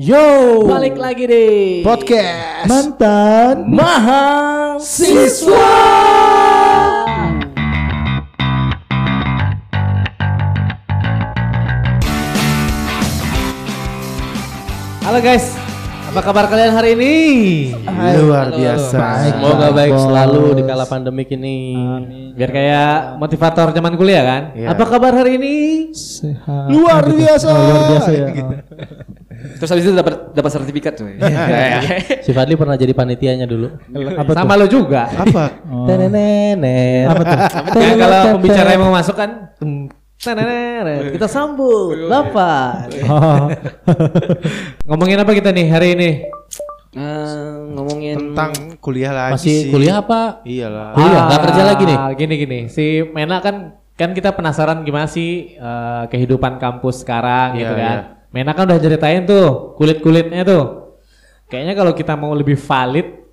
Yo, Balik lagi deh. podcast Mantan mahasiswa. Halo guys, apa kabar kalian hari ini? Luar biasa. Baik. Semoga Baik, baik Bos. selalu di kala pandemik ini. Biar kayak motivator zaman kuliah kan. Iya. Apa kabar hari ini? sehat. Luar biasa. Oh, luar biasa ya. Gitu. Terus habis itu dapat dapat sertifikat coy. Si Fadli pernah jadi panitianya dulu. Apa Sama lo juga. Apa? Oh. Apa tuh? Ya, kalau pembicara yang mau masuk kan kita sambut Bapak. Ngomongin apa kita nih hari ini? Eh, ngomongin Tentang kuliah lagi Masih sih. kuliah apa? Iyalah. Kuliah, nggak kerja lagi nih? Ah, Gini gini, si Mena kan kan kita penasaran gimana sih eh, kehidupan kampus sekarang Iya, gitu kan. iya. Mena kan udah ceritain tuh kulit-kulitnya tuh. Kayaknya kalau kita mau lebih valid,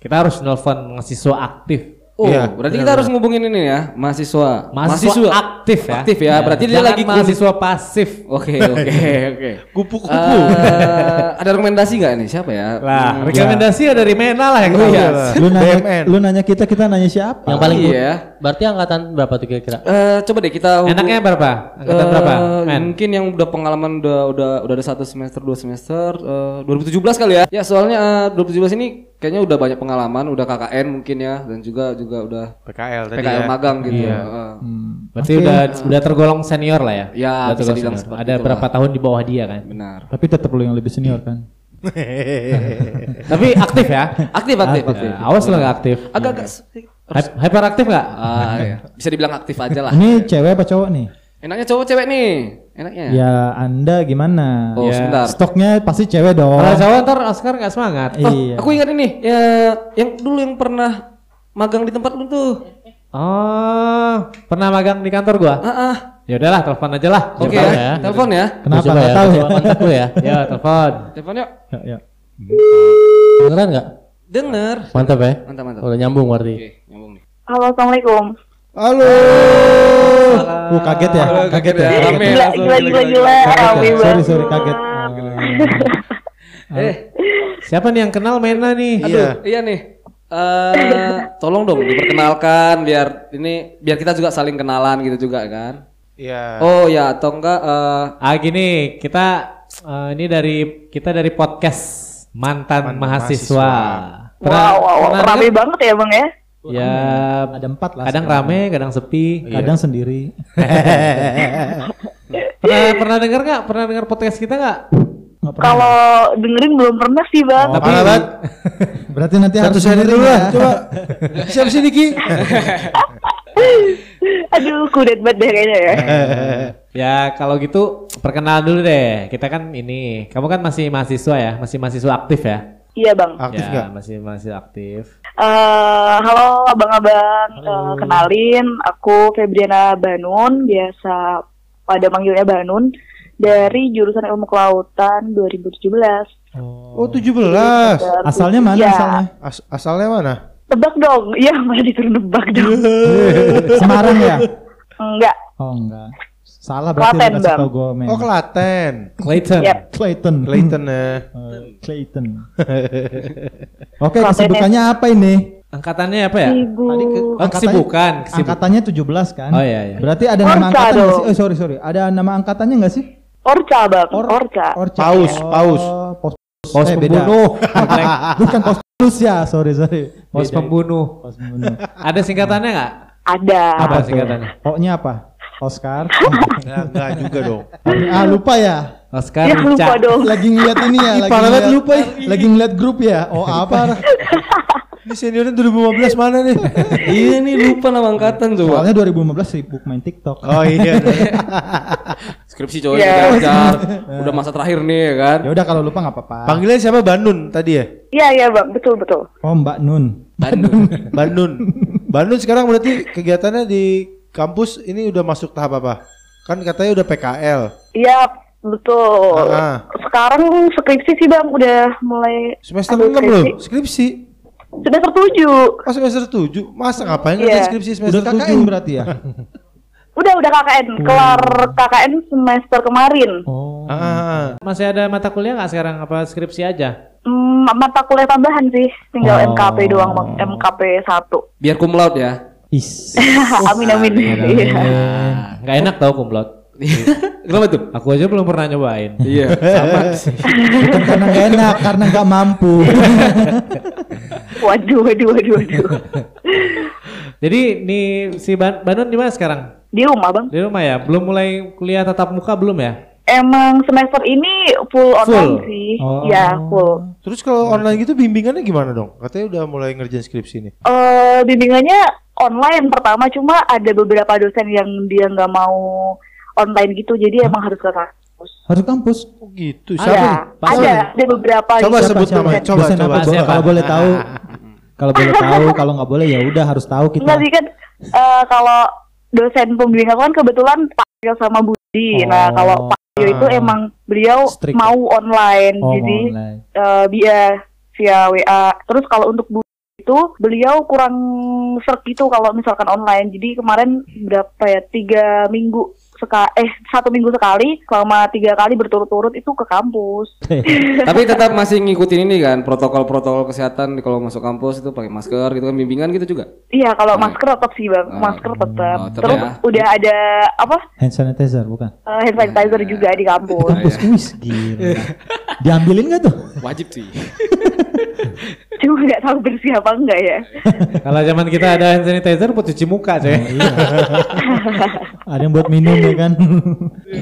kita harus nelfon mahasiswa aktif. Oh, Iya, berarti kita harus ngubungin ini ya, mahasiswa. Mahasiswa, aktif ya. Aktif ya, berarti dia Jangan lagi mahasiswa pasif. Oke, oke, oke. Kupu-kupu. Eh, ada rekomendasi nggak nih? Siapa ya? Lah, rekomendasi ya dari Mena lah yang Oh, tahu. iya. Lu nanya, BMN. lu nanya kita, kita nanya siapa? Yang paling Iya ya. Berarti angkatan berapa tuh kira-kira? Eh, coba deh kita hubung- Enaknya berapa? Angkatan Eh, berapa? Men. Mungkin yang udah pengalaman udah udah udah ada satu semester dua semester eh, 2017 kali ya. Ya soalnya eh, 2017 ini kayaknya udah banyak pengalaman, udah KKN mungkin ya dan juga juga udah PKL tadi PKL ya. magang gitu. Iya. Heeh. Hmm. Berarti udah udah tergolong senior lah ya. Ya, Udah bisa dibilang seperti Ada itulah. berapa tahun di bawah dia kan? Benar. Tapi tetap lu yang lebih senior kan? Tapi aktif ya. Aktif, aktif, aktif. Ya, awas lo nggak aktif. Agak-agak Hy- Hyperaktif nggak? ah, iya. bisa dibilang aktif aja lah. Ini cewek apa cowok nih? Enaknya cowok cewek nih. Enaknya. Ya anda gimana? Oh, Ya. sebentar. Stoknya pasti cewek dong. Kalau cowok ntar Oscar nggak semangat. Oh, Iya. aku ingat ini. Ya, yang dulu yang pernah magang di tempat lu tuh. Oh, pernah magang di kantor gua? Ah, ah. Ya udahlah, telepon aja lah. Oke Siapa ya. Telepon ya. Kenapa Coba nggak ya, tahu ya? kontak lu ya. Ya, telepon. Telepon yuk. Ya, ya. Beneran nggak? Denger. Mantap ya. Mantap, mantap. Udah nyambung berarti. Oke, nyambung nih. Halo, assalamulam. Halo. Uh, kaget ya? Kaget ya? Rame. Gila, gila, gila, gila, Kaget rame? Sorry, sorry, kaget. Eh, Siapa nih yang kenal Mena nih? aduh, iya nih. Eh, tolong dong diperkenalkan biar ini biar kita juga saling kenalan gitu juga kan. Iya. Oh ya atau enggak eh Ah gini, kita eh, ini dari kita dari podcast mantan, Mantan mahasiswa. mahasiswa. Wow, wow, wow. pernah rame banget ya bang ya? Ya, Ada empat lah. kadang sekarang. rame, kadang sepi. Kadang sendiri. pernah pernah dengar nggak? Pernah dengar podcast kita nggak? Kalau dengerin belum pernah sih bang. Tapi Parah banget. Berarti nanti Satu harus seri dengerin dulu ya. lah. Coba. Siapa sih Niki? Aduh, kudet banget deh kayaknya ya. Ya kalau gitu perkenalan dulu deh. Kita kan ini, kamu kan masih mahasiswa ya, masih mahasiswa aktif ya? Iya bang. Aktif ya, nggak? masih masih aktif. Eh, halo abang-abang, Eh, kenalin aku Febriana Banun, biasa pada manggilnya Banun dari jurusan Ilmu Kelautan 2017. Oh 17. Asalnya mana Iya. asalnya? As- asalnya mana? Tebak dong, iya malah disuruh nebak dong. Semarang ya? Enggak, Oh enggak. Salah berarti Klaten, lu kasih Bang. tau gue men. Oh Klaten. Clayton. Yep. Clayton. Clayton ya. Eh, Clayton. Oke, Klaten. kesibukannya apa ini? Angkatannya apa ya? Ibu. Tadi ke- Oh, kesibukan, kesibuk- Angkatannya 17 kan? Oh, iya, iya. Berarti ada nama Orca angkatan nggak dong. sih? Oh sorry sorry. Ada nama angkatannya nggak sih? Orca bang, Or- Orca. Orca. Paus, Oh, paus. Pos, Pos eh, beda. pembunuh. Bukan pos plus ya, sorry sorry. Pos Beda. pembunuh. Pos pembunuh. Ada singkatannya nggak? Ada. Apa singkatannya? O-nya apa? Oscar. Enggak, enggak juga dong. ah lupa ya. Oscar Ya lupa dong. Lagi ngeliat ini ya. lagi ngeliat- lupa ya. Lagi ngeliat grup ya. Oh apa? Ini seniornya 2015 mana nih? iya nih lupa nama angkatan coba. Soalnya 2015 sibuk main TikTok. Oh iya. Skripsi coy, Iya. kita kejar. Udah masa terakhir nih ya kan. Ya udah kalau lupa nggak apa-apa. Panggilnya siapa? Bandun tadi ya? Iya iya bang, betul betul. Oh Mbak Nun. Bandung. Bandun. Bandun sekarang berarti kegiatannya di kampus ini udah masuk tahap apa? Kan katanya udah PKL. Iya betul. Ah. Sekarang skripsi sih bang, udah mulai Semester ambil 6 loh, skripsi. Semester tujuh. Oh semester 7. Masa ngapain Iya. ngerjain skripsi semester Udah KKN 7? berarti ya. Udah, udah KKN. Kelar KKN semester kemarin. Oh. Ah, Masih ada mata kuliah nggak sekarang apa skripsi aja? Hmm, mata kuliah tambahan sih. Tinggal Oh. MKP doang. MKP 1. Biar cum laude ya. Is. amin, amin. Iya. Ah, Nggak enak tau kumlot. Kenapa tuh? Aku aja belum pernah nyobain. Iya, sama sih. Bukan karena gak enak, karena gak mampu. Waduh, waduh, waduh, waduh. Jadi nih si Ban Banun di mana sekarang? Di rumah, Bang. Di rumah ya? Belum mulai kuliah tatap muka belum ya? Emang semester ini full online sih. Oh. Ya, full. terus kalau online gitu bimbingannya gimana dong? Katanya udah mulai ngerjain skripsi nih. Eh bimbingannya online pertama cuma ada beberapa dosen yang dia nggak mau online gitu jadi emang harus ke kampus. Harus kampus. Oh gitu. Ada. Siapa Ya, ada ada beberapa Coba gitu. sebut namanya. Coba, Dosen coba, apa? siapa? Kalau boleh tahu. Kalau boleh tahu, kalau nggak boleh ya udah harus tahu kita. Enggak sih kan eh, kalau dosen pembimbing aku kan kebetulan Pak Rio sama Budi. Nah, Oh. kalau Pak Rio itu Ah. emang beliau Strict. mau online. Oh, jadi online. eh via via WA. Terus kalau untuk Budi itu beliau kurang serk gitu kalau misalkan online. Jadi kemarin berapa ya tiga minggu seka eh satu minggu sekali selama tiga kali berturut-turut itu ke kampus. Tapi tetap masih ngikutin ini kan protokol-protokol kesehatan kalau masuk kampus itu pakai masker gitu kan bimbingan gitu juga. Iya kalau masker tetap sih bang, Oh. masker tetap. Oh, tetap Terus ya. udah ada apa Hand sanitizer bukan? eh, hand sanitizer juga di kampus. Kampus, wis gila. Diambilin gak tuh? Wajib sih. Cuma nggak tahu bersih apa enggak ya. Kalau zaman kita ada hand sanitizer buat cuci muka, coy. Iya. Ada yang buat minum ya kan?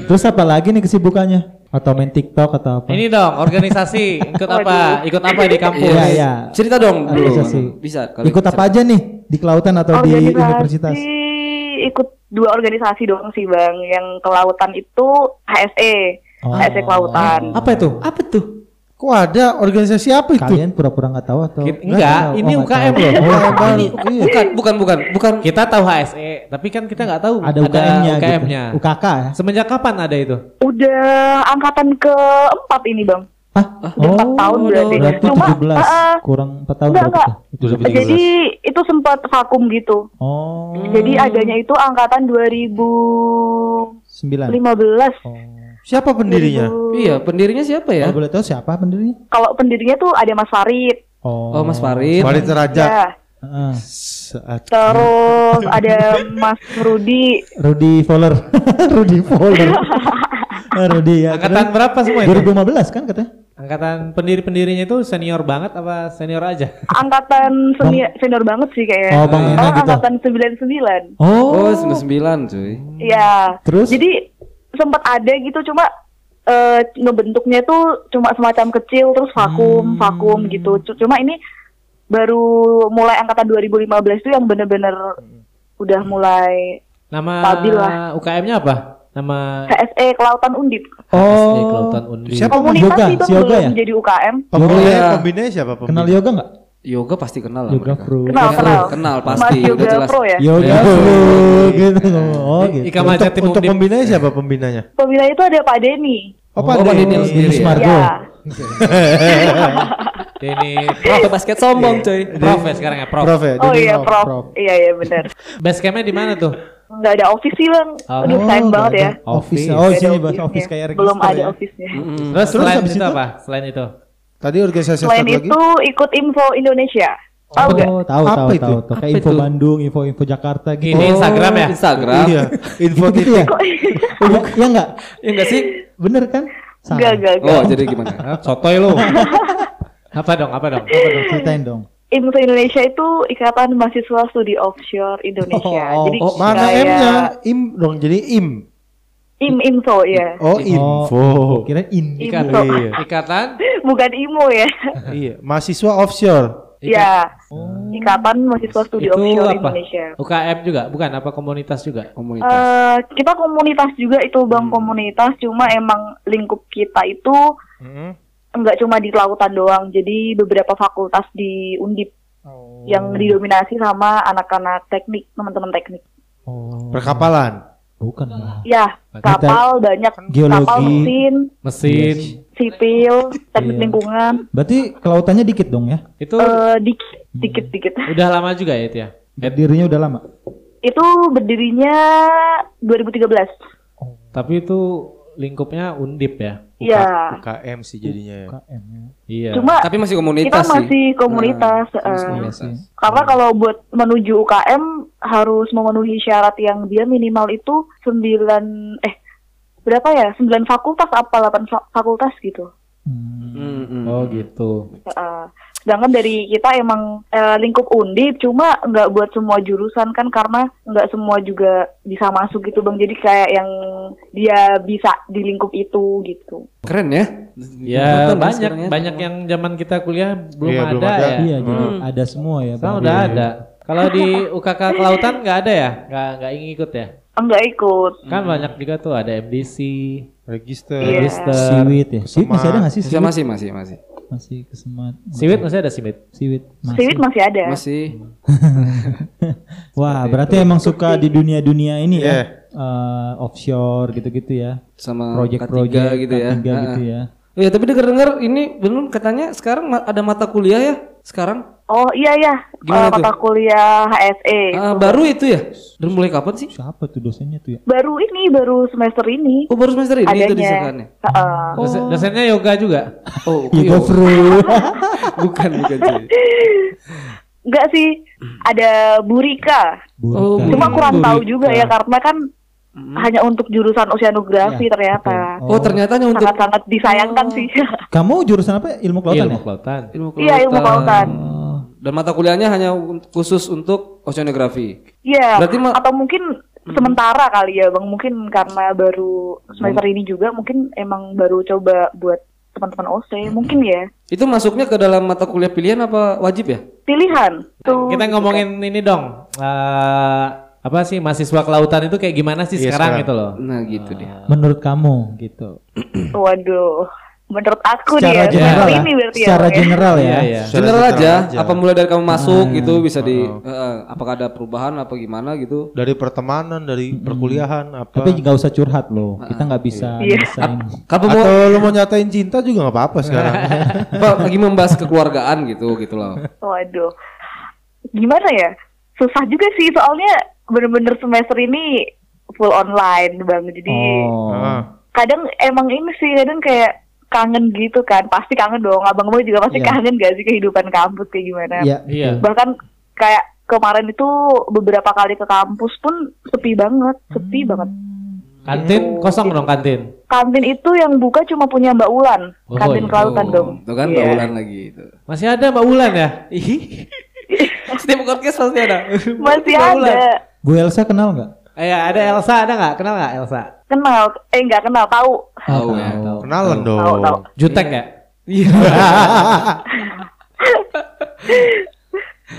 Terus apa lagi nih kesibukannya? Atau main TikTok atau apa? Ini dong, organisasi ikut apa? Ikut apa di kampus? Iya, iya. Cerita dong dulu. Organisasi. Bisa kali. Ikut apa aja nih? Di kelautan atau di universitas? ikut dua organisasi doang sih bang. Yang kelautan itu HSE, Oh. HSE kelautan. Apa itu? Apa tuh? Kok ada organisasi apa itu? Kalian pura-pura nggak tahu atau? Kita- enggak, tahu. ini Oh, nggak UKM loh. Oh, Ini Bukan, bukan, bukan, bukan. Kita tahu HSE, tapi kan kita nggak tahu ada UKM-nya. UKM-nya. Gitu. UKK ya? Semenjak kapan ada itu? Udah angkatan keempat ini bang. Ah, Udah empat tahun berarti. berarti Cuma 17 eh, eh, kurang 4 tahun enggak berarti enggak. tuh? Jadi itu sempat vakum gitu. Oh, Jadi adanya itu angkatan 2015. 9. Oh. Siapa pendirinya? Iya, pendirinya siapa ya? Kalau boleh tahu siapa pendirinya? Kalau pendirinya tuh ada Mas Farid. Oh, Oh, Mas Farid. Farid Raja. Ya. Heeh. Terus ada Mas Rudi. Rudy Fowler. Rudy Fowler. Ah, Rudy ya. Angkatan berapa semua itu? 2015 kan katanya? Angkatan pendiri-pendirinya itu senior banget apa senior aja? Angkatan senior, senior banget sih kayaknya. Oh, Bang Oh, gitu. angkatan 99. Oh, Oh, 99 cuy. Iya. Terus? Jadi sempat ada gitu cuma eh, ngebentuknya tuh cuma semacam kecil terus vakum, Hmm. vakum gitu. C- Cuma ini baru mulai angkatan 2015 itu yang bener-bener udah mulai Nama Stabil lah. UKM-nya apa? Nama KSE Kelautan Undip. Oh, oh. Kelautan Undi. Siapa? Komunitas yoga? itu Si yoga belum ya? jadi UKM. pembinanya, iya. pembinanya siapa? Kenal Pembina? yoga nggak? Yoga pasti kenal lah. Yoga mereka. Pro. Kenal, Yoga kenal. kenal, Mas pasti, udah Yoga jelas. Pro ya. Yoga Iya. Pro gitu. Oh, gitu. Ika Untuk, Tim untuk pembinanya siapa pembinanya? Pembina itu ada Pak Denny. Oh, Oh, Pak Pak Denny. Denny sendiri ya? Margo. Ya. Ini Prof basket sombong cuy. Prof ya sekarang ya, Prof. Prof ya? Oh Denny iya, Prof. Prof. Prof. Iya, iya benar. Base camp-nya di mana tuh? Nggak ada office sih, Bang. Oh. Udah sayang Oh, banget ya. Office. Office. Oh, sini bahas office kayak Belum ada ya. office-nya. Terus, selain habis itu itu? apa? Selain itu? Tadi organisasi Selain lagi? itu ikut info Indonesia. Tahu? Oh, tahu Apa tahu itu? tahu tahu. Kayak info itu? Bandung, info info Jakarta gitu. Ini Instagram ya? Instagram. Iya, info gitu ya? Oh, iya, iya enggak? Ya enggak sih? Bener kan? Enggak, enggak, enggak. Oh, jadi gimana? Sotoy lu. apa dong? Apa dong? Apa dong? Ceritain dong. Info Indonesia itu Ikatan Mahasiswa Studi Offshore Indonesia. Oh, Jadi Oh, mana kayak M-nya? Im dong, jadi im. Im info ya. Oh, info. Oh, kira in. Ikat, Info. Iya. ikatan Bukan IMO ya. iya, mahasiswa offshore. ya. Ikatan Mahasiswa Studi itu Offshore apa? Indonesia. UKM juga, bukan apa komunitas juga? Komunitas. Eh, kita komunitas juga itu bang Hmm. komunitas cuma emang lingkup kita itu enggak cuma di kelautan doang jadi beberapa fakultas di Undip Oh. yang didominasi sama anak-anak teknik teman-teman teknik Oh. Perkapalan. Bukan lah. ya kapal banyak Geologi. kapal mesin Mesin. sipil teknik Iya. lingkungan Berarti kelautannya dikit dong ya? Itu eh dikit dikit dikit udah lama juga ya itu ya? Berdirinya udah lama. Itu berdirinya 2013. Tapi itu lingkupnya undip ya. Iya. UKM sih jadinya ya. UKM ya. Iya. Cuma Tapi masih kita komunitas sih. masih komunitas. Nah, eh. masih Iya komunitas. sih. Karena kalau buat menuju UKM harus memenuhi syarat yang dia minimal itu 9 eh berapa ya? 9 fakultas apa 8 fa- fakultas gitu. Hmm. Oh gitu. Heeh. sedangkan dari kita emang eh, lingkup undip cuma nggak buat semua jurusan kan karena nggak semua juga bisa masuk gitu bang jadi kayak yang dia bisa di lingkup itu gitu Keren ya. Ya Betul, banyak ya. banyak yang zaman kita kuliah belum Iya, ada, belum ada. ya. Iya, jadi Hmm. ada semua ya. Sekarang Bang. udah ada. Kalau di UKK Kelautan nggak ada ya? Nggak nggak ingin ikut ya? enggak ikut Kan banyak juga tuh ada MDC, Register. Iya. Register. Siwit ya. Siwit masih ada nggak sih? Masih Siwit? masih masih masih. Masih kesemat. Siwit masih ada Siwit. Siwit. Masih. Siwit masih ada Masih. Wah, berarti emang suka di dunia-dunia ini Iya. ya. Eh, offshore gitu-gitu ya. Sama Project-project K3 gitu ya. K3 gitu ah. ya. Oh ya, tapi dengar-dengar ini benar katanya sekarang ada mata kuliah ya sekarang. oh iya ya Gimana eh, mata kuliah HSE Ah, baru itu ya? Dan mulai kapan sih? Siapa tuh dosennya tuh ya? baru ini baru semester ini Oh baru semester ini itu adanya disahkannya. Heeh. Dosen- Dosennya yoga juga. Oh, Yoga iya. Pro. bukan bukan cuy. enggak sih ada Burika Oh, Bukan. cuma kurang Burika. tahu juga ya karena kan hanya untuk jurusan oceanografi Ya, ternyata Oh, ternyata hanya untuk sangat-sangat disayangkan sih Kamu jurusan apa? Ilmu kelautan Ilmu ya? kelautan. ilmu iya ilmu kelautan Oh. Dan mata kuliahnya hanya khusus untuk oceanografi. Iya, Berarti atau mungkin sementara kali ya bang, mungkin karena baru semester ini juga, mungkin emang baru coba buat teman-teman OC, mungkin ya Itu masuknya ke dalam mata kuliah pilihan apa wajib ya? pilihan. Tuh. Kita ngomongin ini dong. eh, apa sih mahasiswa kelautan itu kayak gimana sih Iya, sekarang sekarang. gitu loh? Nah, gitu dia. Menurut kamu gitu. Waduh, menurut aku Secara nih ya, general ya. ini berarti Secara ya. Ya. general ya. Iya, iya. Secara General general aja, aja. apa mulai dari kamu masuk gitu bisa di eh, eh, apakah ada perubahan apa gimana gitu? Dari pertemanan, dari perkuliahan apa. Tapi nggak usah curhat loh. Kita nggak bisa Iya. Kamu mau Atau lu mau nyatain cinta juga nggak apa-apa sekarang. apa, lagi membahas kekeluargaan gitu gitu loh. Waduh, gimana ya? Susah juga sih, soalnya bener-bener semester ini full online bang, jadi Oh. Ah. kadang emang ini sih kadang kayak kangen gitu kan pasti kangen dong abang abang juga pasti Iya. kangen gak sih kehidupan kampus kayak gimana Iya. Iya. bahkan kayak kemarin itu beberapa kali ke kampus pun sepi banget sepi Hmm. banget Kantin kosong dong kantin. kantin itu yang buka cuma punya mbak Ulan Oh, kantin iya. kelautan dong Tuh kan Iya. baulan lagi itu. Masih ada Mbak Ulan ya? Setiap podcast pasti ada. masih Mbak Ulan. Bu Elsa kenal nggak? Eh, ya, ada Elsa ada nggak? Kenal nggak Elsa? kenal eh nggak kenal tahu Tahu ya. tahu. Kenalan dong. tahu tahu Jutek ya?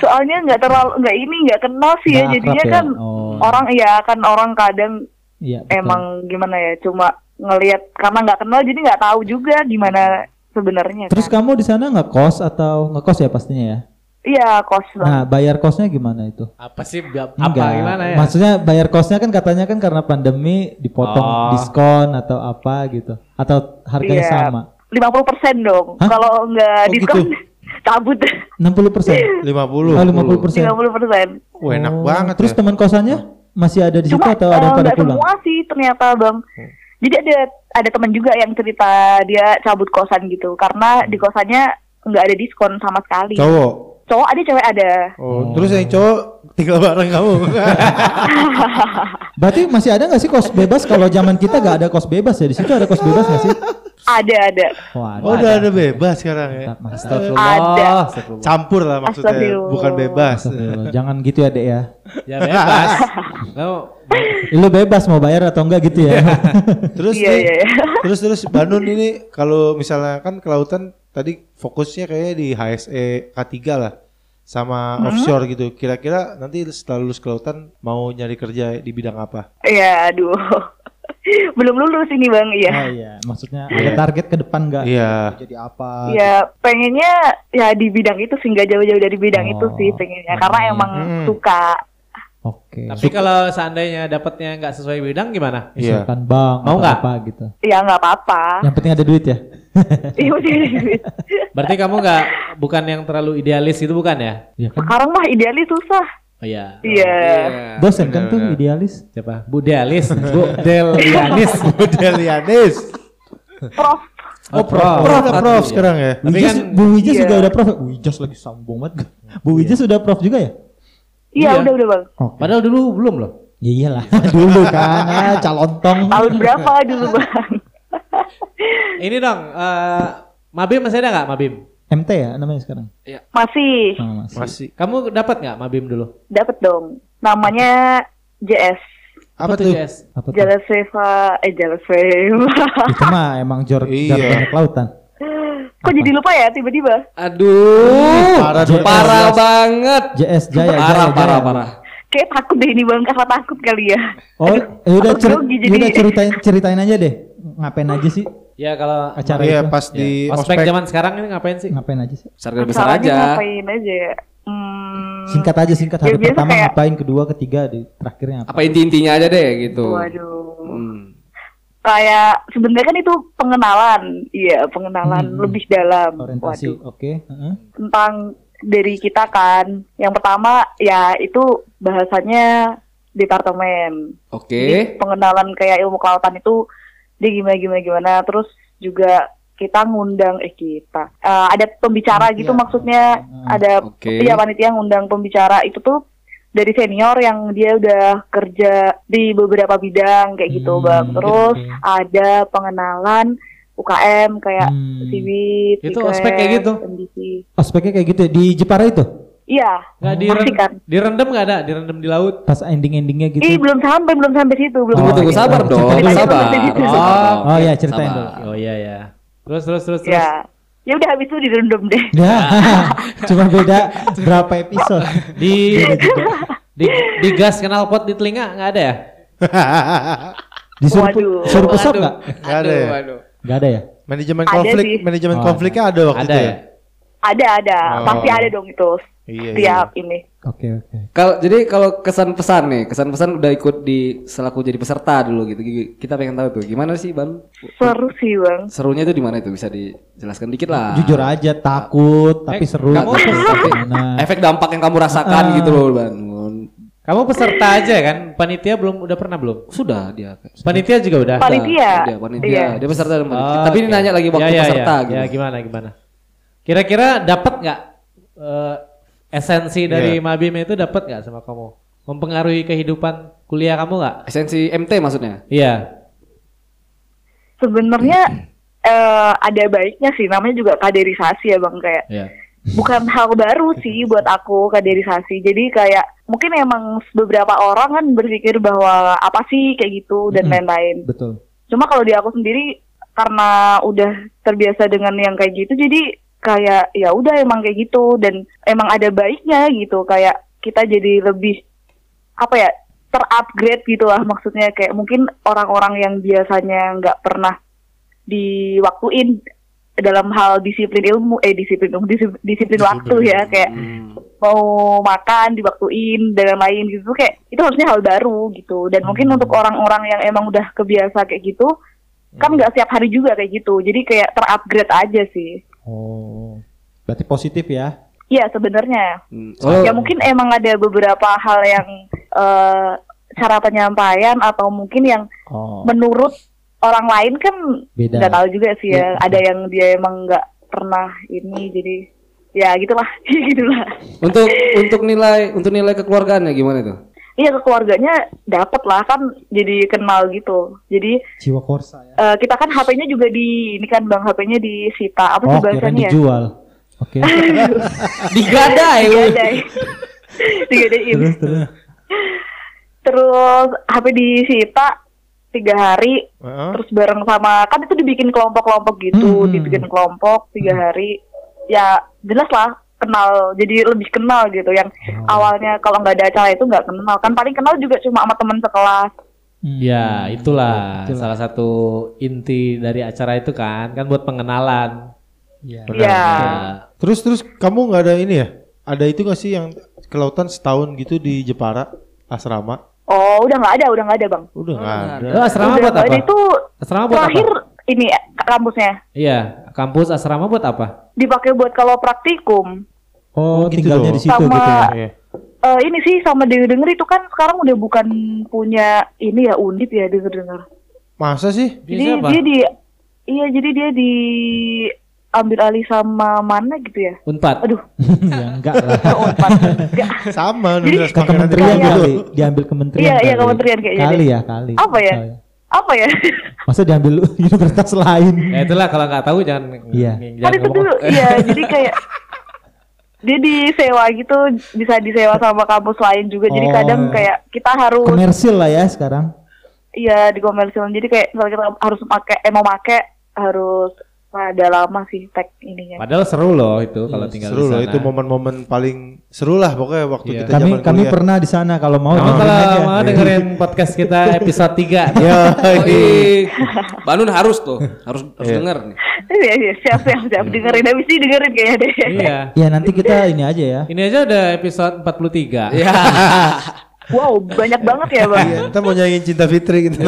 soalnya nggak terlalu nggak ini nggak kenal sih ya jadinya akrab ya? kan Oh. orang iya kan orang kadang Iya. betul. emang gimana ya cuma ngelihat karena nggak kenal jadi nggak tahu juga gimana sebenarnya Terus kan. kamu di sana ngekos atau ngekos ya pastinya ya? Iya kos bang Nah, bayar kosnya gimana itu? Apa sih? Apa Enggak. gimana ya? Maksudnya bayar kosnya kan katanya kan karena pandemi dipotong Oh. diskon atau apa gitu. Atau harganya Iya. sama. 50% dong Hah? kalau nggak Oh, diskon gitu? cabut 60 persen. 50. Oh, 50 persen. 50 persen Wah, enak banget Terus ya. teman kosannya masih ada di situ cuma atau ada yang pada pulang? semua sih ternyata bang jadi ada ada teman juga yang cerita dia cabut kosan gitu karena di kosannya nggak ada diskon sama sekali Cowok. Cowok ada cewek ada Oh, terus yang cowok tinggal bareng kamu. Berarti masih ada nggak sih kos bebas? Kalau zaman kita nggak ada kos bebas ya. Di situ ada kos bebas nggak sih? ada ada oh, udah ada bebas sekarang ya. Astagfirullah. Ada. Campur lah maksudnya, Astagfirullah. bukan bebas. Astagfirullah. Jangan gitu ya, Dek ya. Ya bebas. Lu bebas mau bayar atau enggak gitu ya. Terus Iya, nih, iya, iya. terus terus Bandung ini kalau misalnya kan kelautan tadi fokusnya kayaknya di HSE K3 lah sama Hmm? offshore gitu. Kira-kira nanti setelah lulus kelautan mau nyari kerja di bidang apa? Iya, aduh. Belum lulus ini bang, iya. Oh iya, maksudnya ada target ke depan enggak? Iya. Jadi apa? Ya pengennya ya di bidang itu sih nggak jauh-jauh dari bidang Oh. itu sih pengennya karena emang Hmm. suka. Oke. Tapi kalau seandainya dapatnya nggak sesuai bidang gimana? Iya. Misalkan bang, Mau nggak? apa gitu. Ya nggak apa-apa. Yang penting ada duit ya. Iya. Berarti kamu nggak bukan yang terlalu idealis itu bukan ya? Iya kan? Sekarang mah idealis susah. Oh iya. Iya. Dosen kan tuh idealis. Siapa? Bu Delis, Bu Delianis. Bu Delianis. Prof. Oh, Prof. Prof, udah prof sekarang ya. Tapi Wijas, kan- Bu Wijas Iya. juga udah prof. Wijas lagi sombong banget. Bu Wijas sudah prof juga ya? Iya, udah udah bang. Oke. Padahal dulu belum loh. Ya iyalah dulu kan ah, calon tong. Tahun berapa dulu bang? Ini dong, eh Mabim masih ada nggak Mabim? MT ya namanya sekarang. Masih Oh, masih. Masih. Kamu dapat nggak Mabim dulu? dapat dong. Namanya JS. Apa tuh? Jess? Apa tuh? Seva, eh Seva. Itu mah emang jor Iya. kelautan. Kok jadi lupa ya tiba-tiba? Aduh, Parah, parah, 2016. banget. JS Jaya parah, Jaya parah, Jaya. parah. Kayak takut deh ini bang, karena takut kali ya. Oh, ya udah aku ceri- grogi ya jadi. udah ceritain ceritain aja deh. Ngapain aja sih Ya kalau acara Iya, itu? pas di ospek ospek. zaman sekarang ini ngapain sih? Ngapain aja sih? Sarga besar aja. Ngapain aja ya? Hmm, Singkat aja singkat Ya, hari biasa pertama kayak- ngapain, kedua, ketiga, di terakhirnya apa? Apa inti-intinya aja deh gitu. Waduh. Hmm. Kayak sebenarnya kan itu pengenalan, iya pengenalan Hmm. lebih dalam. Orientasi. Waduh. Oke, heeh. Tentang dari kita kan, yang pertama ya itu bahasanya departemen. Oke. Jadi pengenalan kayak ilmu kelautan itu dia gimana gimana gimana. Terus juga kita ngundang eh kita Eh, ada pembicara gitu Panitia. maksudnya Hmm, ada oke. iya panitia ngundang pembicara itu tuh dari senior yang dia udah kerja di beberapa bidang kayak gitu Hmm, bang. Terus oke. ada pengenalan UKM kayak Hmm. Siwit, Itu ospek kayak gitu? MDC. Ospeknya kayak gitu ya, di Jepara itu? Iya. Nggak Pasti direndam, kan. direndam nggak ada, direndam di laut. Pas ending-endingnya gitu. Ih belum sampai belum sampai situ belum. Tunggu, Oh, tunggu, iya. sabar dong, dulu. sabar. Oh, Oh iya, ceritain sabar. dulu. Oh iya ya. Terus terus terus terus. Ya. Ya udah habis itu direndam deh. Ya, cuma beda berapa episode. Di di, di gas knalpot di telinga nggak ada ya? Disuruh Waduh. suruh pesok Waduh. nggak? Nggak ada ya? Nggak ada ya? Manajemen konflik, manajemen Oh, konfliknya ada waktu Ada itu ya? ya? Ada ada Oh. pasti ada dong itu. Iya, Setiap ini. Oke oke. Kalau jadi kalau kesan pesan nih, kesan pesan udah ikut di selaku jadi peserta dulu gitu. Kita pengen tahu tuh gimana sih Ban? Seru sih bang. Serunya itu di mana itu bisa dijelaskan dikit lah. Jujur aja takut tapi Eh, seru. kamu-? Efek dampak yang kamu rasakan Ah. gitu loh Ban. Kamu peserta aja kan? Panitia belum udah pernah belum? Sudah dia. Panitia juga udah. Panitia. Dia panitia. Iya. Dia peserta dan panitia. Oh, Tapi ini oke. nanya lagi waktu Ya, ya, peserta ya. gitu. Ya gimana gimana? Kira-kira dapat nggak eh, esensi dari Iya. Mabim itu dapat nggak sama kamu? Mempengaruhi kehidupan kuliah kamu nggak? Esensi MT maksudnya. Iya. Sebenarnya eh, ada baiknya sih. Namanya juga kaderisasi ya bang kayak. Iya. bukan hal baru sih buat aku kaderisasi. Jadi kayak mungkin emang beberapa orang kan berpikir bahwa apa sih kayak gitu dan lain-lain. Betul. Cuma kalau di aku sendiri karena udah terbiasa dengan yang kayak gitu, jadi kayak ya udah emang kayak gitu dan emang ada baiknya gitu. Kayak kita jadi lebih apa ya terupgrade gitu lah maksudnya. Kayak mungkin orang-orang yang biasanya nggak pernah diwaktuin dalam hal disiplin ilmu eh disiplin ilmu disiplin, disiplin waktu ya kayak Hmm. mau makan diwaktuin dan lain-lain gitu. Kayak itu harusnya hal baru gitu. Dan mungkin untuk orang-orang yang emang udah kebiasa kayak gitu kan nggak setiap hari juga kayak gitu. Jadi kayak terupgrade aja sih Oh. Berarti positif ya? Iya sebenarnya Hmm. Oh, ya mungkin emang ada beberapa hal yang eh, cara penyampaian atau mungkin yang Oh. menurut orang lain kan Beda. nggak tahu juga sih ya Ya. ada yang dia emang nggak pernah ini jadi ya gitulah gitulah untuk untuk nilai untuk nilai kekeluargaannya gimana itu? Iya ke keluarganya dapat lah kan jadi kenal gitu jadi Jiwa korsa ya. eh, kita kan HP-nya juga di ini kan bang HP-nya disita apa sih Oh, kirain bahasanya ya dijual. Oke. Digadai. digadai digadain terus terus. terus HP disita tiga hari Heeh. terus bareng sama kan itu dibikin kelompok-kelompok gitu Hmm. dibikin kelompok tiga hari ya jelas lah kenal jadi lebih kenal gitu yang Oh. awalnya kalau nggak ada acara itu nggak kenal kan paling kenal juga cuma sama teman sekelas Hmm. Ya, itulah Itulah. salah satu inti dari acara itu kan, kan buat pengenalan. Iya. Benar. Ya. Terus terus kamu nggak ada ini ya? Ada itu nggak sih yang kelautan setahun gitu di Jepara asrama? oh udah nggak ada udah nggak ada bang Udah nggak ada. Lo asrama udah buat apa? ada itu Asrama buat terakhir apa? ini eh, kampusnya Iya, kampus asrama buat apa? dipakai buat kalau praktikum Oh, Oh, gitu tinggalnya loh. di situ Sama- gitu ya. Eh, ini sih sama denger-denger itu kan sekarang udah bukan punya ini ya undip ya denger-denger. Masa sih? Dia Jadi siapa? dia di iya jadi dia di ambil alih sama mana gitu ya. Unpad. Aduh, ya enggak lah. Unpad. Enggak. Sama Jadi- Ke kementerian gitu. kali, diambil kementerian. Iya, iya, kementerian kayaknya Kali ya, kali. Apa ya? Kali. Apa ya? Masa diambil universitas lain? Ya itulah kalau nggak tahu jangan Iya. jangan kan itu dulu iya jadi kayak dia disewa gitu bisa disewa sama kampus lain juga jadi Oh. kadang kayak kita harus Komersil lah ya sekarang. iya di komersil jadi kayak misalnya kita harus pakai eh mau pakai harus pada lama sih tag ininya Padahal seru loh itu kalau tinggal Seru di loh sana. itu momen-momen paling seru lah pokoknya waktu Iya. kita Kami zaman kami kuliah. pernah di sana kalau mau Kamu dengerin kalau aja. mau dengerin podcast kita episode 3 Ya, Oh. Banun harus tuh, harus harus denger nih. iya iya siap siap siap dengerin habis ini dengerin kayaknya deh Iya. Ya nanti kita ini aja ya. Ini aja udah episode 43. Iya. wow banyak banget ya bang Iya, kita mau nyanyiin Cinta Fitri gitu.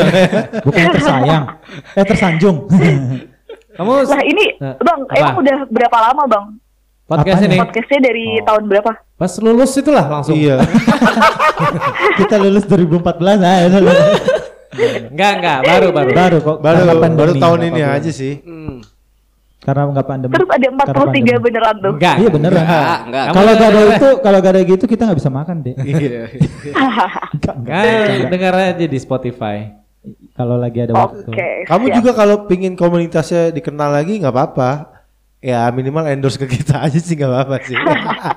Bukan tersayang. Eh tersanjung. Kamu lah ini Nah, bang apa? emang udah berapa lama bang podcast ini podcastnya dari tahun berapa pas lulus itulah langsung. iya. kita lulus 2014 ah. ya. Enggak, enggak, baru baru. baru kok. Baru karena baru pandemi, tahun ini apa-apa. aja sih. Hmm. Karena nggak pandemi. terus ada 43 beneran tuh Enggak. Iya beneran. Enggak, enggak. Kalau gak ada itu, kalau gak ada gitu kita nggak bisa makan deh. Iya. Enggak, enggak. Dengar aja di Spotify. Kalau lagi ada waktu. Kamu siap. juga kalau pingin komunitasnya dikenal lagi nggak apa-apa. Ya minimal endorse ke kita aja sih nggak apa-apa sih.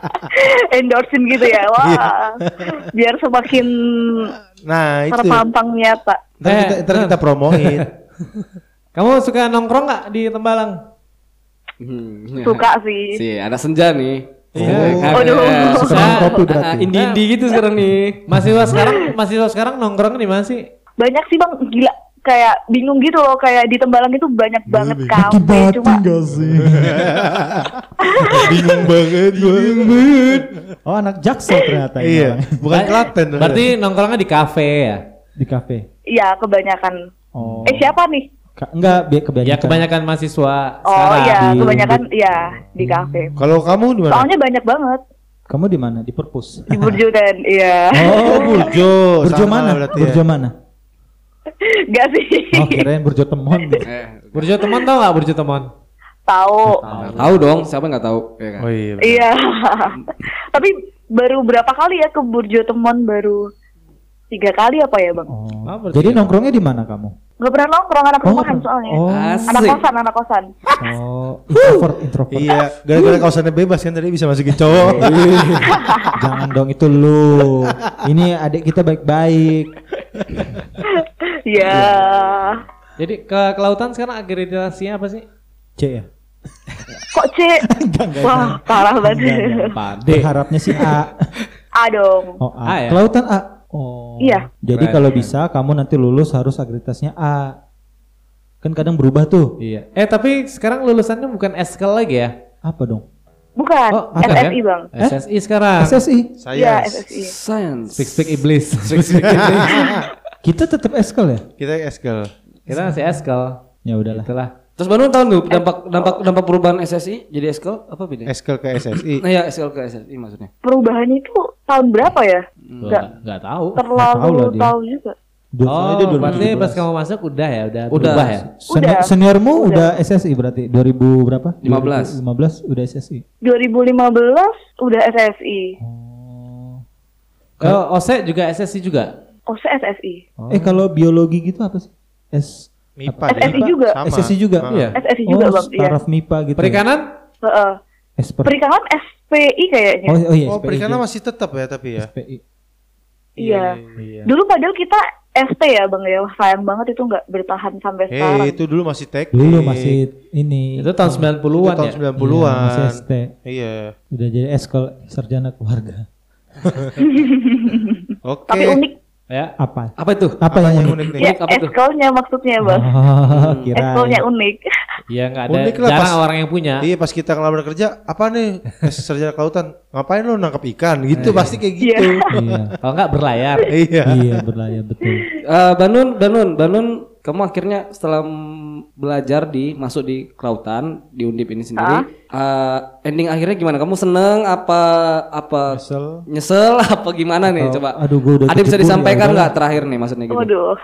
endorsein gitu ya wah Iya. biar semakin Nah itu. terpampang nyata Ntar kita, Eh, ntar eh. kita promoin. Kamu suka nongkrong nggak di Tembalang? Hmm. suka sih Si, ada senja nih. Iya, kan? Waduh. Eh, Suka susah. minum kopi berarti. Ah, Indie-indie gitu sekarang nih. Mahasiswa sekarang, mahasiswa sekarang nongkrong di mana sih? Banyak sih bang gila kayak bingung gitu loh kayak di Tembalang itu banyak banget kafe cuma sih? Bingung banget gue. Oh anak jaksel ternyata ini Iya. Bukan Klaten. Berarti nongkrongnya di kafe ya? Di kafe. iya kebanyakan Oh. eh siapa nih Ka- enggak, kebanyakan. Ya kebanyakan mahasiswa oh sekarang. iya di- kebanyakan iya di kafe Kalau kamu di mana? soalnya banyak banget Kamu di mana? Di Purpus. di Burjo dan iya Oh, Burjo. Burjo mana? berarti Burjo ya. mana? Gak sih Oh kirain Burjo Temon. Eh, Burjo Temon tau nggak Burjo Temon? tahu tahu dong, siapa yang nggak tahu? Ya kan? Oh iya. iya tapi baru berapa kali ya ke Burjo Temon baru tiga kali apa ya bang Oh. Ah, Jadi ya. nongkrongnya di mana kamu? nggak pernah nongkrong anak Oh, rumahan nggak- soalnya Oh. anak kosan anak kosan Oh, introvert, introvert. Iya, gara-gara kawasannya bebas kan tadi bisa masukin cowok. Jangan dong itu lu. Ini adik kita baik-baik. Ya Jadi ke kelautan sekarang akreditasinya apa sih? C ya. kok C wah parah banget Pade. Berharapnya sih A. A dong Oh, A A. ya? Kelautan A. Oh. Iya. Jadi kalau keren. bisa kamu nanti lulus harus akreditasinya A. Kan kadang berubah tuh. Iya. Eh tapi sekarang lulusannya bukan eskel lagi ya? Apa dong? bukan Oh, bukan SSI kan? bang SSI sekarang. SSI. Iya Saya SSI Science. Speak speak iblis. Kita tetap eskel ya? kita eskel. Kita masih eskel. Ya udahlah. Itulah. Terus Bandung tahu nggak dampak dampak dampak perubahan SSI jadi eskel apa beda? Eskel ke SSI. Nah ya eskel ke SSI maksudnya. perubahannya itu tahun berapa ya Nggak nggak tahu. Tahu lah terlalu dia. tahu juga Dua- Oh, dia berarti 2017. pas kamu masuk udah ya, udah, Udah. berubah ya. Seni- Udah. seniormu udah. SSI berarti 2000 berapa? 15. 2015 udah SSI. 2015 udah SSI Oh. Oh, OSE juga SSI juga. Oh SSI Eh kalau biologi gitu apa sih? S MIPA SSI dia. juga. Sama. SSI juga? Ah. Iya. SSI juga oh, bang iya taraf MIPA gitu. Perikanan? Heeh. Esper. perikanan SPI kayaknya Oh, oh iya, Oh, SPI perikanan juga. masih tetap ya tapi ya. SPI. iya Iya. dulu padahal kita ST ya bang ya sayang banget itu nggak bertahan sampai Hei, sekarang itu dulu masih teknik. Dulu masih ini Itu tahun 90-an Itu tahun ya. 90-an. Iya, masih ST. Iya. Udah jadi eskol sarjana keluarga. Oke. tapi unik Ya. Apa? Apa itu? Apa yang unik? unik nih? ya Unik apa tuh? eskolnya maksudnya bang Oh, kira. eskolnya unik Iya nggak ada. Unik lah jarang pas- orang yang punya. Iya pas kita ngelamar kerja, apa nih Eh, sarjana kelautan? Ngapain lu nangkap ikan? Gitu pasti kayak gitu. Iya. Kalau nggak berlayar. Iya. iya berlayar betul. Eh, Banun, Banun, Banun kamu akhirnya setelah belajar di masuk di kelautan di Undip ini sendiri, eh, ending akhirnya gimana? Kamu seneng apa apa Nyesel. nyesel apa gimana nih? Coba. aduh, gua udah Ada bisa ya disampaikan nggak terakhir nih maksudnya gitu? Waduh,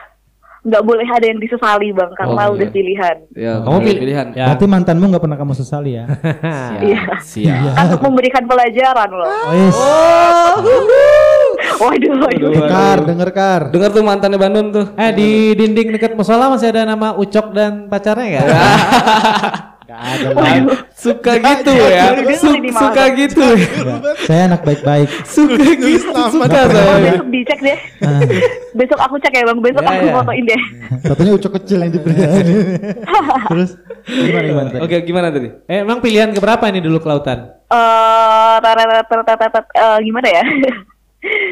nggak boleh ada yang disesali bang, karena Oh, udah iya. pilihan. Ya, Kamu pilih pilihan. Ya. Berarti mantanmu nggak pernah kamu sesali ya? Iya. Siap. Kan untuk memberikan pelajaran loh. Oh, yes. Waduh, waduh. Kar, denger kar. Dengar tuh mantannya Bandung tuh. Eh di dinding dekat musola masih ada nama Ucok dan pacarnya nggak? Gak ada. Suka gitu ya. Ini malah. suka gitu. Enggak, Saya anak baik-baik. suka gitu. Suka saya. besok dicek deh. Ah, Besok aku cek ya bang, besok Ya, aku ya. fotoin deh. Satunya ucok kecil yang diberi. Terus gimana gimana tadi? Oke, gimana tadi? Eh emang pilihan keberapa ini dulu kelautan? Eh, eh, gimana ya?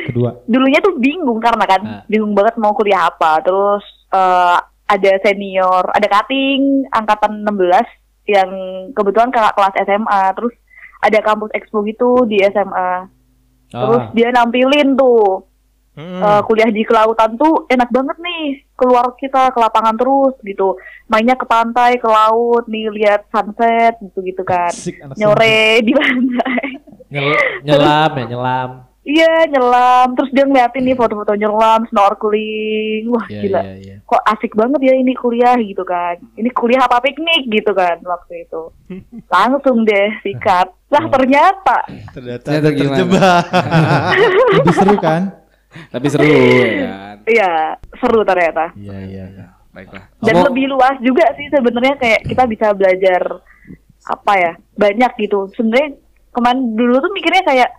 Kedua. Dulunya tuh bingung karena kan, Ah. bingung banget mau kuliah apa. Terus eh, ada senior, ada cutting angkatan 16 yang kebetulan kakak kelas SMA. Terus ada kampus expo gitu di SMA. Terus Oh. dia nampilin tuh Hmm. eh, kuliah di kelautan tuh enak banget nih keluar kita ke lapangan terus gitu mainnya ke pantai ke laut nih lihat sunset gitu gitu kan nyore di pantai Nyel- nyelam ya nyelam. Iya nyelam terus dia ngeliatin nih foto-foto nyelam snorkeling wah Iya gila iya iya. kok asik banget ya ini kuliah gitu kan ini kuliah apa piknik gitu kan waktu itu langsung deh sikat lah ternyata Ternyata, Ternyata gimana? terjebak. Lebih seru kan? Tapi seru ya kan. iya seru ternyata Iya iya. iya. Baiklah. dan Kamu- lebih luas juga sih sebenarnya kayak kita bisa belajar apa ya banyak gitu sebenarnya kemarin dulu tuh mikirnya kayak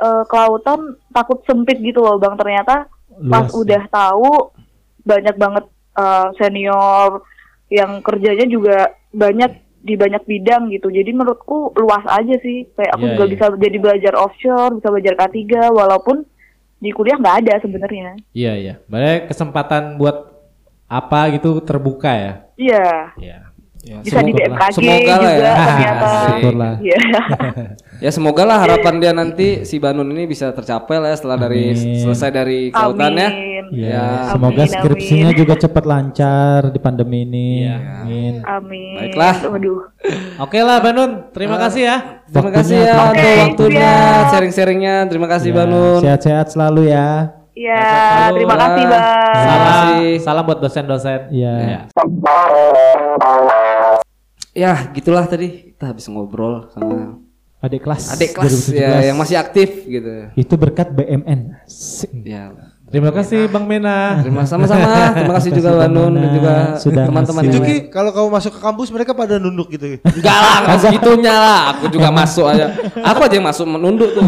eh, kelautan takut sempit gitu loh bang ternyata pas Luas, udah tahu banyak banget eh, senior yang kerjanya juga banyak di banyak bidang gitu jadi menurutku luas aja sih kayak aku Iya, juga iya. bisa jadi belajar offshore bisa belajar K3 walaupun di kuliah nggak ada sebenarnya Iya iya. Berarti kesempatan buat apa gitu terbuka ya? iya Iya. Bisa di semoga lah. BMKG Semoga lah juga ya. ternyata Syukurlah. Iya. Ya semoga lah harapan dia nanti si Banun ini bisa tercapai lah ya setelah dari Amin. selesai dari kelautannya. Amin. Ya, Ya. semoga Amin, skripsinya amin. juga cepat lancar di pandemi ini. Iya. Amin. Amin. Baiklah. Oke lah Banun, terima kasih ya. Terima kasih ya untuk waktunya, sharing-sharingnya. Terima kasih Ya, Banun. Sehat-sehat selalu ya. Ya, Halo. terima kasih, Terima Bang. Salam, kasih. salam buat dosen-dosen. Iya. Iya. Ya, gitulah tadi kita habis ngobrol sama Adik kelas. adik kelas 2017. ya yang masih aktif gitu. Itu berkat BMN. Asik. Ya. Terima kasih Bang Mena. Terima sama-sama. Terima kasih juga Terima kasih, Banun dan Bang juga teman-teman. Itu Ki, kalau kamu masuk ke kampus mereka pada nunduk gitu. Enggak lah, enggak segitunya lah. Aku juga masuk aja. Aku aja yang masuk menunduk tuh.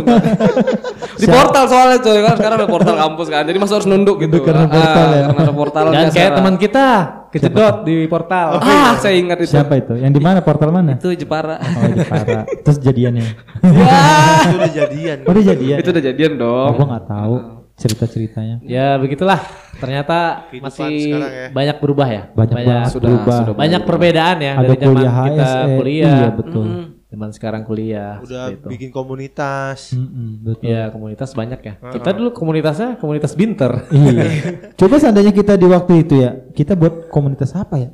Di portal soalnya coy kan sekarang ada portal kampus kan. Jadi masuk harus nunduk gitu. Karena Ah, portal ya. Karena ada portal Dan kayak teman kita kejedot di portal. Ah, saya ingat itu. Siapa itu? Yang di mana? Portal mana? Itu Jepara. Oh, di Para. Terus jadiannya. itu udah jadian. Oh, dia jadian. itu udah jadian Oh, dong. gua nggak tahu cerita-ceritanya. Ya begitulah. Ternyata Kehidupan masih ya. banyak berubah ya. Banyak banget sudah, berubah. sudah banyak perbedaan ya Ada dari zaman kuliah kita HSE. kuliah. Iya, betul. Zaman sekarang kuliah. Udah itu. bikin komunitas. Mm-mm, betul. Ya komunitas banyak ya. Kita dulu komunitasnya komunitas binter. Iya. Coba seandainya kita di waktu itu ya, kita buat komunitas apa ya?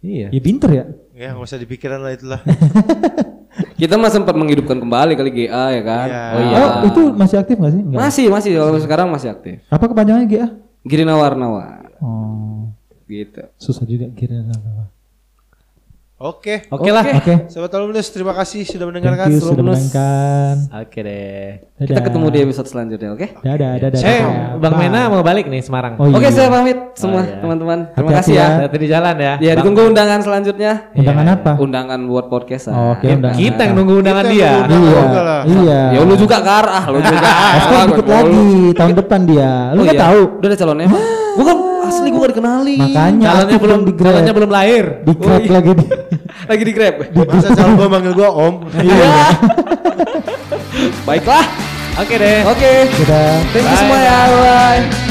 iya. Ya pinter ya. Ya nggak usah dipikiran lah itulah. Kita mah sempat menghidupkan kembali kali GA ya kan. Iya. Oh iya. Oh, itu masih aktif nggak sih? Nggak. Masih, masih kalau sekarang masih aktif. Apa kepanjangannya GA? Girina Warnawa Oh, gitu. susah juga kira Oke. Oke lah. Oke. Sahabat alumnus, terima kasih sudah Thank mendengarkan. you sudah mendengarkan. Oke deh. Kita Dadah. ketemu di episode selanjutnya, oke? Dadah, dadah. Eh, dadah. Bang Bye. Mena mau balik nih Semarang. Oh, Oke, iya. saya pamit semua Oh, iya. teman-teman. Terima kasih ya. ya. Hati di jalan ya. Ya, ditunggu undangan selanjutnya. Undangan Iya, apa? Undangan buat podcast. Oh, Oke, Ya, undangan. kita yang nunggu undangan Kita dia. Iya, Enggak iya. Ya lu juga kar, ah lu juga. Dikit gua- lagi tahun depan dia. Lu Oh, nggak iya. tahu? Udah ada calonnya Gua kan asli gua gak dikenali. Makanya Calonnya belum di Grab. calonnya belum lahir. di Grab lagi di. Lagi di Grab. Masa calon gua manggil gua Om. Iya. Baiklah. Oke deh. Oke. Sudah. Thank you Bye. semua ya. Bye.